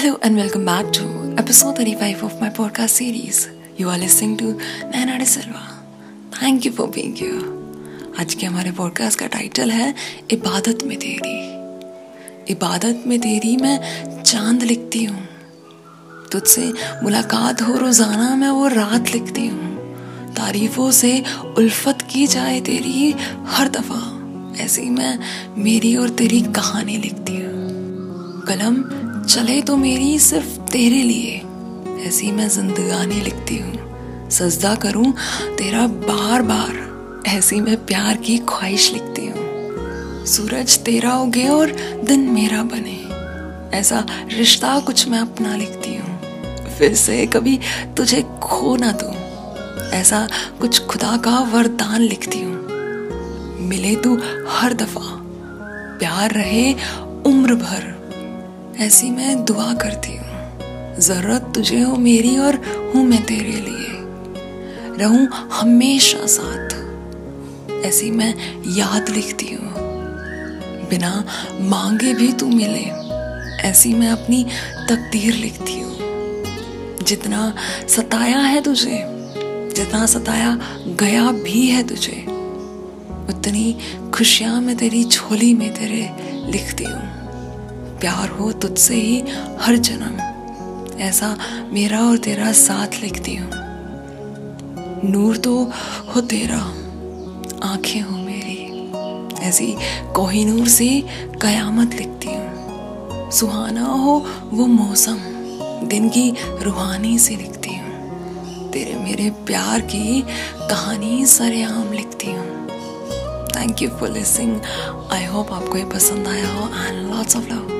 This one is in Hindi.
Hello and welcome back to episode 35 of my podcast series. You are listening to Nana De Silva. Thank you for being here. आज के हमारे पॉडकास्ट का टाइटल है इबादत में तेरी इबादत में तेरी मैं चाँद लिखती हूँ तुझसे मुलाकात हो रोज़ाना मैं वो रात लिखती हूँ तारीफों से उल्फत की जाए तेरी हर दफ़ा ऐसी मैं मेरी और तेरी कहानी लिखती हूँ कलम, चले तो मेरी सिर्फ़ तेरे लिए। ऐसी मैं जिंदगानी लिखती हूँ। सजदा करूँ तेरा बार बार। ऐसी मैं प्यार की ख्वाहिश लिखती हूँ। सूरज तेरा उगे और दिन मेरा बने। ऐसा रिश्ता कुछ मैं अपना लिखती हूँ। फिर से कभी तुझे खो ना दूँ। ऐसा कुछ खुदा का वरदान लिखती हूँ। मिले तू हर दफ़ा। प्यार रहे उम्र भर। ऐसी मैं दुआ करती हूँ। ज़रूरत तुझे हो मेरी और हूँ मैं तेरे लिए। रहूँ हमेशा साथ। ऐसी मैं याद लिखती हूँ। बिना मांगे भी तू मिले। ऐसी मैं अपनी तकदीर लिखती हूँ। जितना सताया है तुझे, जितना सताया गया भी है तुझे, उतनी खुशियाँ मैं तेरी झोली में तेरे लिखती हूँ। प्यार हो तुझसे ही हर जन्म। ऐसा मेरा और तेरा साथ लिखती हूँ। नूर तो हो तेरा, आँखें हो मेरी। ऐसी कोहिनूर से कयामत लिखती हूँ। सुहाना हो वो मौसम, दिन की रूहानी से लिखती हूँ। तेरे मेरे प्यार की कहानी सरेआम लिखती हूँ। Thank you for listening I hope आपको ये पसंद आया हो एंड लॉट्स ऑफ़ लव